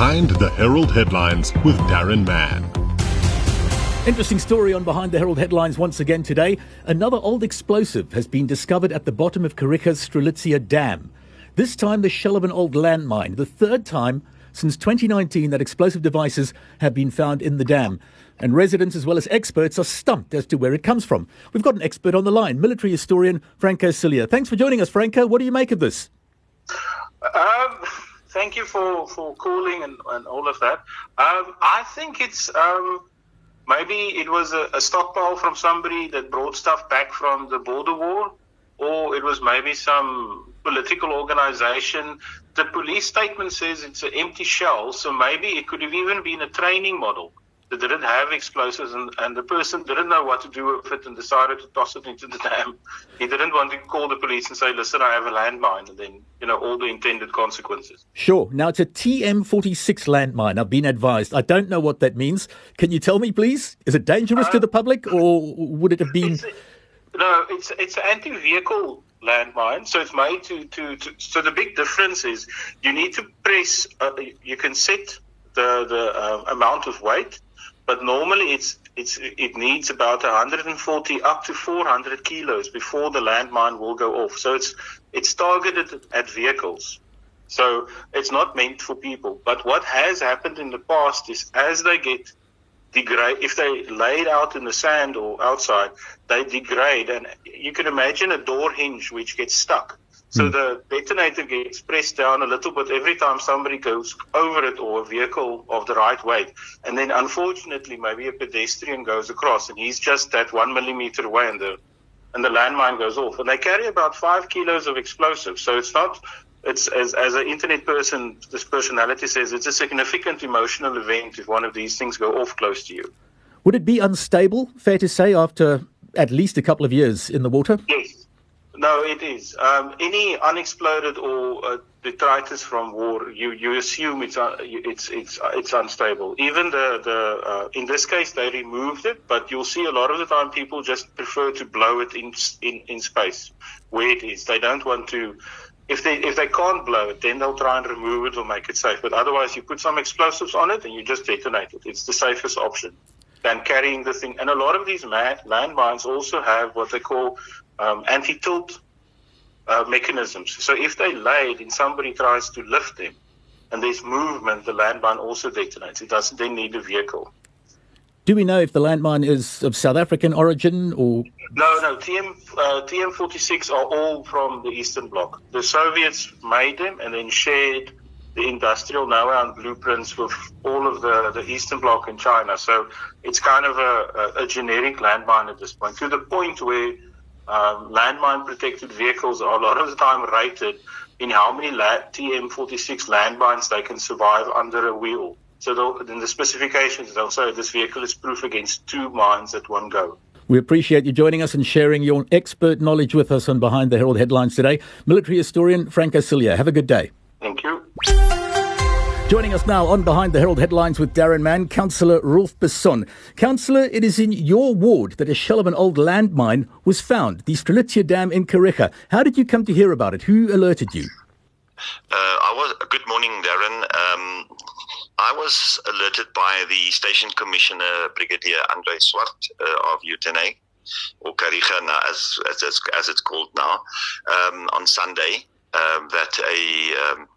Behind the Herald Headlines with Darren Mann. Interesting story on Behind the Herald headlines once again today. Another old explosive has been discovered at the bottom of Kariega's Strelitzia Dam. This time, the shell of an old landmine. The third time since 2019 that explosive devices have been found in the dam. And residents as well as experts are stumped as to where it comes from. We've got an expert on the line, military historian Franco Cilia. Thanks for joining us, Franco. What do you make of this? Um, thank you for, for calling and, and all of that. Um, I think it's um, maybe it was a, a, stockpile from somebody that brought stuff back from the border war, or it was maybe some political organization. The police statement says it's an empty shell, so maybe it could have even been a training model that didn't have explosives and, and the person didn't know what to do with it and decided to toss it into the dam. He didn't want to call the police and say, listen, I have a landmine, and then, you know, all the intended consequences. Sure. Now, it's a TM46 landmine. I've been advised. I don't know what that means. Can you tell me, please? Is it dangerous uh, to the public, or would it have been... It's, no, it's, it's an anti-vehicle landmine. So it's made to, to, to, so the big difference is you need to press, uh, you can set the, the uh, amount of weight but normally it's it's it needs about 140 up to 400 kilos before the landmine will go off. So it's it's targeted at vehicles. So it's not meant for people. But what has happened in the past is as they get degrade, if they lay it out in the sand or outside, they degrade. And you can imagine a door hinge which gets stuck. So mm. the detonator gets pressed down a little bit every time somebody goes over it or a vehicle of the right weight. And then unfortunately, maybe a pedestrian goes across and he's just that one millimeter away and the, and the landmine goes off. And they carry about five kilos of explosives. So it's not, it's as, as an internet person, this personality says it's a significant emotional event if one of these things go off close to you. Would it be unstable, fair to say, after at least a couple of years in the water? Yes. No, it is. Um, any unexploded or uh, detritus from war, you, you assume it's uh, it's it's uh, it's unstable. Even the the uh, in this case they removed it, but you'll see a lot of the time people just prefer to blow it in in in space where it is. They don't want to. If they if they can't blow it, then they'll try and remove it or make it safe. But otherwise, you put some explosives on it and you just detonate it. It's the safest option than carrying the thing. And a lot of these landmines also have what they call um, anti-tilt uh, mechanisms. So if they laid and somebody tries to lift them and there's movement, the landmine also detonates. It doesn't then need a vehicle. Do we know if the landmine is of South African origin or? No, no. TM uh, TM46 are all from the Eastern Bloc. The Soviets made them and then shared the industrial know-how and blueprints with all of the, the Eastern Bloc and China. So it's kind of a, a, a generic landmine at this point, to the point where um, landmine protected vehicles are a lot of the time rated in how many la- TM46 landmines they can survive under a wheel. So in the specifications, they'll say this vehicle is proof against two mines at one go. We appreciate you joining us and sharing your expert knowledge with us on Behind the Herald headlines today. Military historian Franco Cilia. Have a good day. Thank you. Joining us now on Behind the Herald headlines with Darren Mann, Councillor Rolf Besson. Councillor, it is in your ward that a shell of an old landmine was found, the Strelitzia Dam in Kariega. How did you come to hear about it? Who alerted you? Uh, I was. Good morning, Darren. Um, I was alerted by the station commissioner, Brigadier Andre Swart uh, of Uitenhage, or Kariega, as, as, as it's called now, um, on Sunday, um, that a um,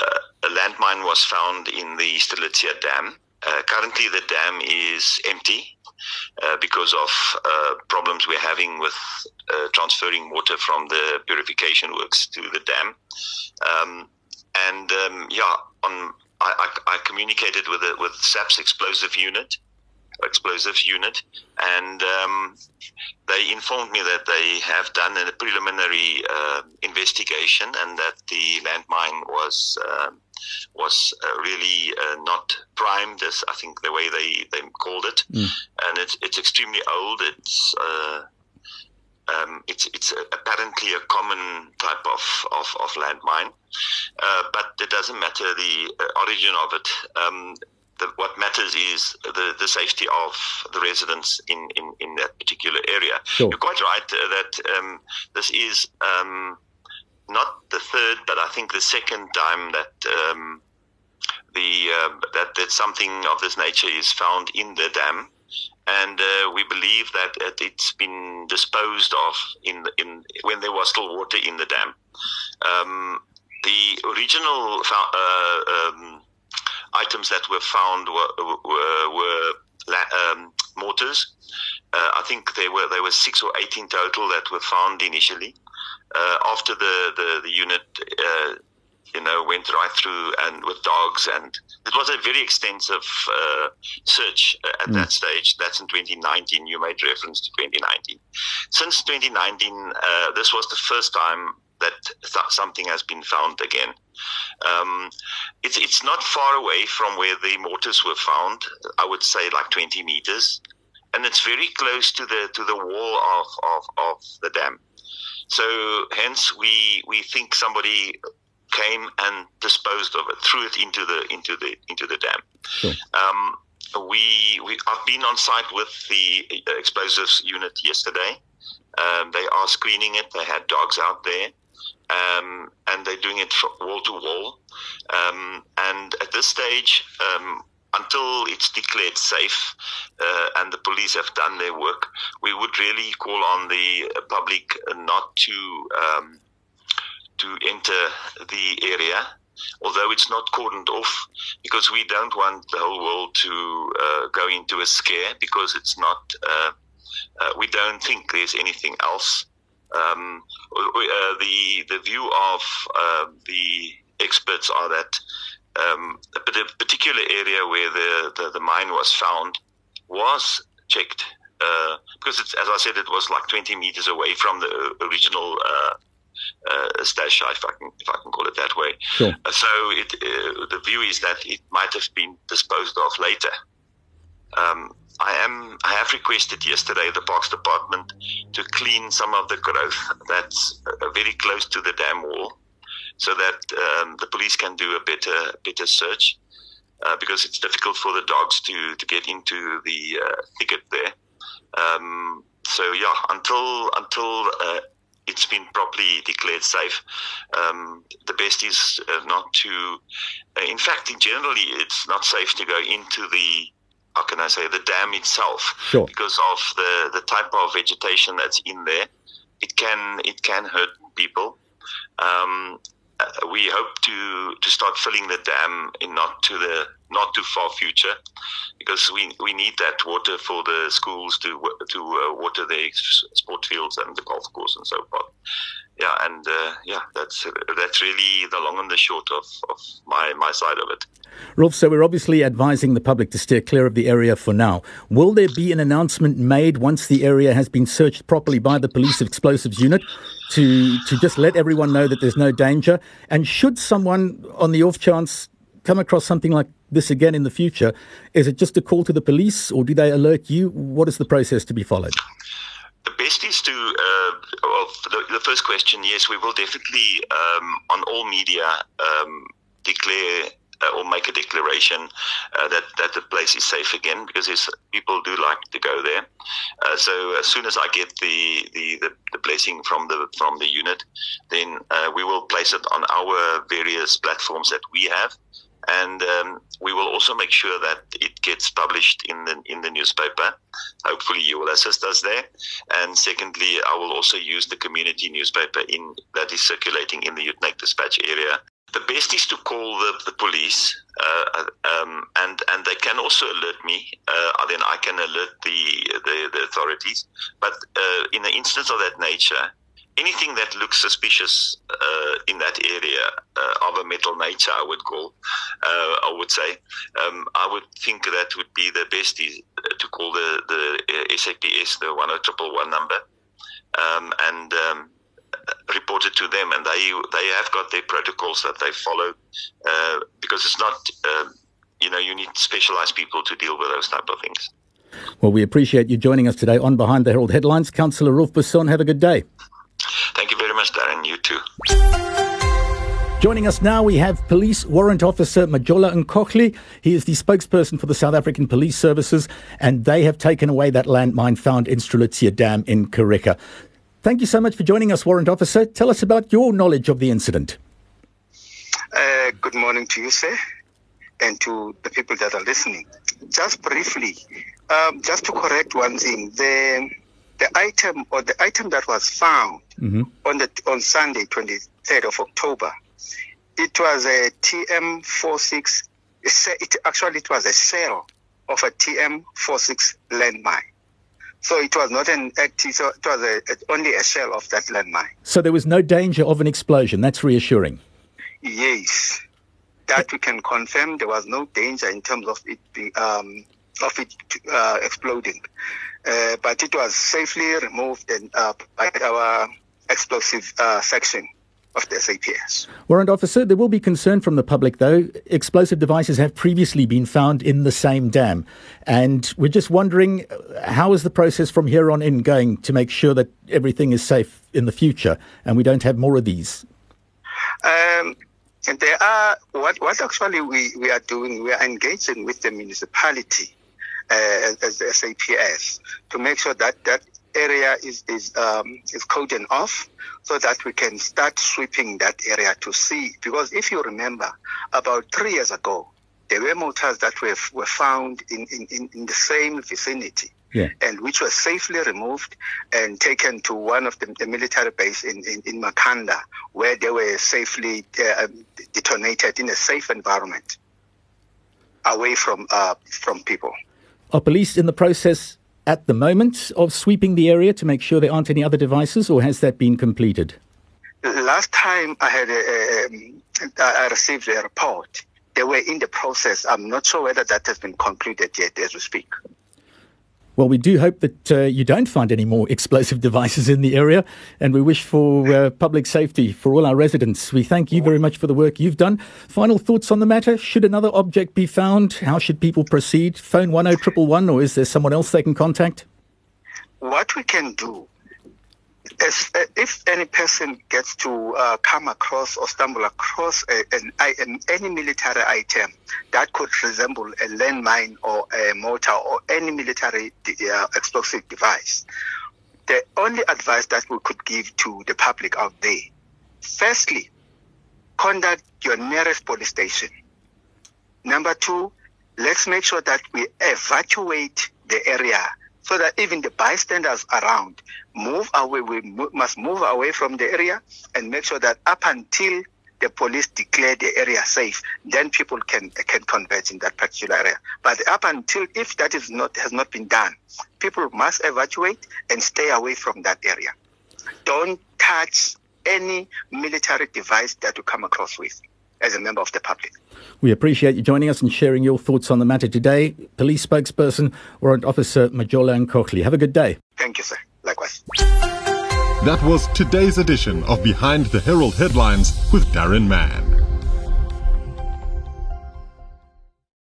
uh, a landmine was found in the Strelitzia Dam. Uh, currently, the dam is empty uh, because of uh, problems we're having with uh, transferring water from the purification works to the dam. Um, and um, yeah, on I, I, I, communicated with the, with SAPS explosive unit, explosive unit, and um, they informed me that they have done a preliminary uh, investigation and that the landmine was uh, was uh, really uh, not primed, as I think the way they, they called it, mm. and it's it's extremely old. It's uh, um, it's it's apparently a common type of of, of landmine, uh, but it doesn't matter the origin of it. Um, the, what matters is the, the safety of the residents in, in, in that particular area. Sure. You're quite right uh, that um, this is um, not the third, but I think the second time that um, the uh, that that something of this nature is found in the dam, and uh, we believe that it's been disposed of in in when there was still water in the dam. Um, the original uh, um, items that were found were, were, were um, mortars. Uh, I think there were there were six or eight in total that were found initially. Uh, after the the, the unit uh, you know, went right through and with dogs, and it was a very extensive uh, search at mm. that stage. That's in 2019. You made reference to 2019. Since 2019, uh, this was the first time that th- something has been found again. Um, it's it's not far away from where the mortars were found. I would say like 20 meters, and it's very close to the to the wall of of, of the dam. So hence we we think somebody came and disposed of it, threw it into the into the into the dam. Sure. Um, we we I've been on site with the explosives unit yesterday. Um, they are screening it. They had dogs out there, um, and they're doing it wall to wall. Um, and at this stage, um, until it's declared safe uh, and the police have done their work, we would really call on the public not to um, to enter the area, although it's not cordoned off, because we don't want the whole world to uh, go into a scare, because it's not. Uh, uh, we don't think there's anything else. Um, uh, the the view of uh, the experts are that um, a particular area where the, the, the mine was found was checked uh, because it's, as I said, it was like 20 meters away from the original uh, uh, stash, if I can if I can call it that way. Sure. Uh, so it, uh, the view is that it might have been disposed of later. Um, I am I have requested yesterday the Parks Department to clean some of the growth that's uh, very close to the dam wall, so that um, the police can do a better better search. Uh, because it's difficult for the dogs to, to get into the uh, thicket there. Um, so yeah, until until uh, it's been properly declared safe. Um, the best is uh, not to, uh, in fact, in generally, it's not safe to go into the, how can I say, the dam itself sure. because of the, the type of vegetation that's in there. It can it can hurt people. Um, uh, we hope to to start filling the dam in not to the not too far future, because we we need that water for the schools to to uh, water the sport fields and the golf course and so forth. Yeah, and uh, yeah, that's that's really the long and the short of, of my my side of it. Rolf, so we're obviously advising the public to steer clear of the area for now. Will there be an announcement made once the area has been searched properly by the police explosives unit to to just let everyone know that there's no danger? And should someone, on the off chance, come across something like this again in the future, is it just a call to the police or do they alert you? What is the process to be followed? The best is to, uh, well, the, the, first question, yes, we will definitely, um, on all media, um, declare or make a declaration uh, that that the place is safe again because people do like to go there. Uh, so as soon as I get the, the, the, the, blessing from the from the unit, then uh, we will place it on our various platforms that we have and um, we will also make sure that it gets published in the in the newspaper. Hopefully, you will assist us there. And secondly, I will also use the community newspaper in that is circulating in the Uitenhage Dispatch area. The best is to call the, the police, uh, um, and and they can also alert me. Uh, then I can alert the the, the authorities. But uh, in an instance of that nature, anything that looks suspicious uh, in that area uh, of a metal nature, I would call, uh, I would say, um, I would think that would be the best is to call the the SAPS, the one triple one number, um, and report it to them, and they they have got their protocols that they follow, uh, because it's not. Um, you know, you need specialized people to deal with those type of things. Well, we appreciate you joining us today on Behind the Herald Headlines. Councillor Rolf Besson, have a good day. Thank you very much, Darren. You too. Joining us now, we have Police Warrant Officer Majola Nkohli. He is the spokesperson for the South African Police Services, and they have taken away that landmine found in Strelitzia Dam in Kariega. Thank you so much for joining us, Warrant Officer. Tell us about your knowledge of the incident. Uh, good morning to you, sir. and to the people that are listening. Just briefly, um, just to correct one thing, the the item or the item that was found mm-hmm. on the on Sunday, 23rd of October, it was a TM46. It actually it was a cell of a TM46 landmine. So it was not an active, so it was a, only a shell of that landmine. So there was no danger of an explosion. That's reassuring. Yes, that we can confirm. There was no danger in terms of it be, um, of it uh, exploding, uh, but it was safely removed and, uh, by our explosive uh, section of the SAPS. Warrant Officer, there will be concern from the public, though. Explosive devices have previously been found in the same dam. And we're just wondering how is the process from here on in going to make sure that everything is safe in the future and we don't have more of these? Um, and there are, what, what actually we, we are doing, we are engaging with the municipality uh, as the SAPS to make sure that that area is is um, is cordoned off so that we can start sweeping that area to see. Because if you remember, about three years ago, there were mortars that were, were found in, in, in the same vicinity. Yeah. And which were safely removed and taken to one of the, the military base in, in, in, Makhanda, where they were safely uh, detonated in a safe environment, away from uh, from people. Are police in the process at the moment of sweeping the area to make sure there aren't any other devices, or has that been completed? Last time I had a, um, I received a report. They were in the process. I'm not sure whether that has been concluded yet as we speak. Well, we do hope that uh, you don't find any more explosive devices in the area, and we wish for uh, public safety for all our residents. We thank you very much for the work you've done. Final thoughts on the matter? Should another object be found, how should people proceed? Phone 10111, or is there someone else they can contact? What we can do as, uh, if any person gets to uh, come across or stumble across a, an, an, any military item that could resemble a landmine or a mortar or any military uh, explosive device, the only advice that we could give to the public out there, firstly, contact your nearest police station. Number two, let's make sure that we evacuate the area so that even the bystanders around move away. We must move away from the area and make sure that up until the police declare the area safe, then people can can converge in that particular area. But up until if that is not has not been done, people must evacuate and stay away from that area. Don't touch any military device that you come across with as a member of the public. We appreciate you joining us and sharing your thoughts on the matter today. Police spokesperson, Warrant Officer Majola Nkohli. Have a good day. Thank you, sir. Likewise. That was today's edition of Behind the Herald Headlines with Darren Mann.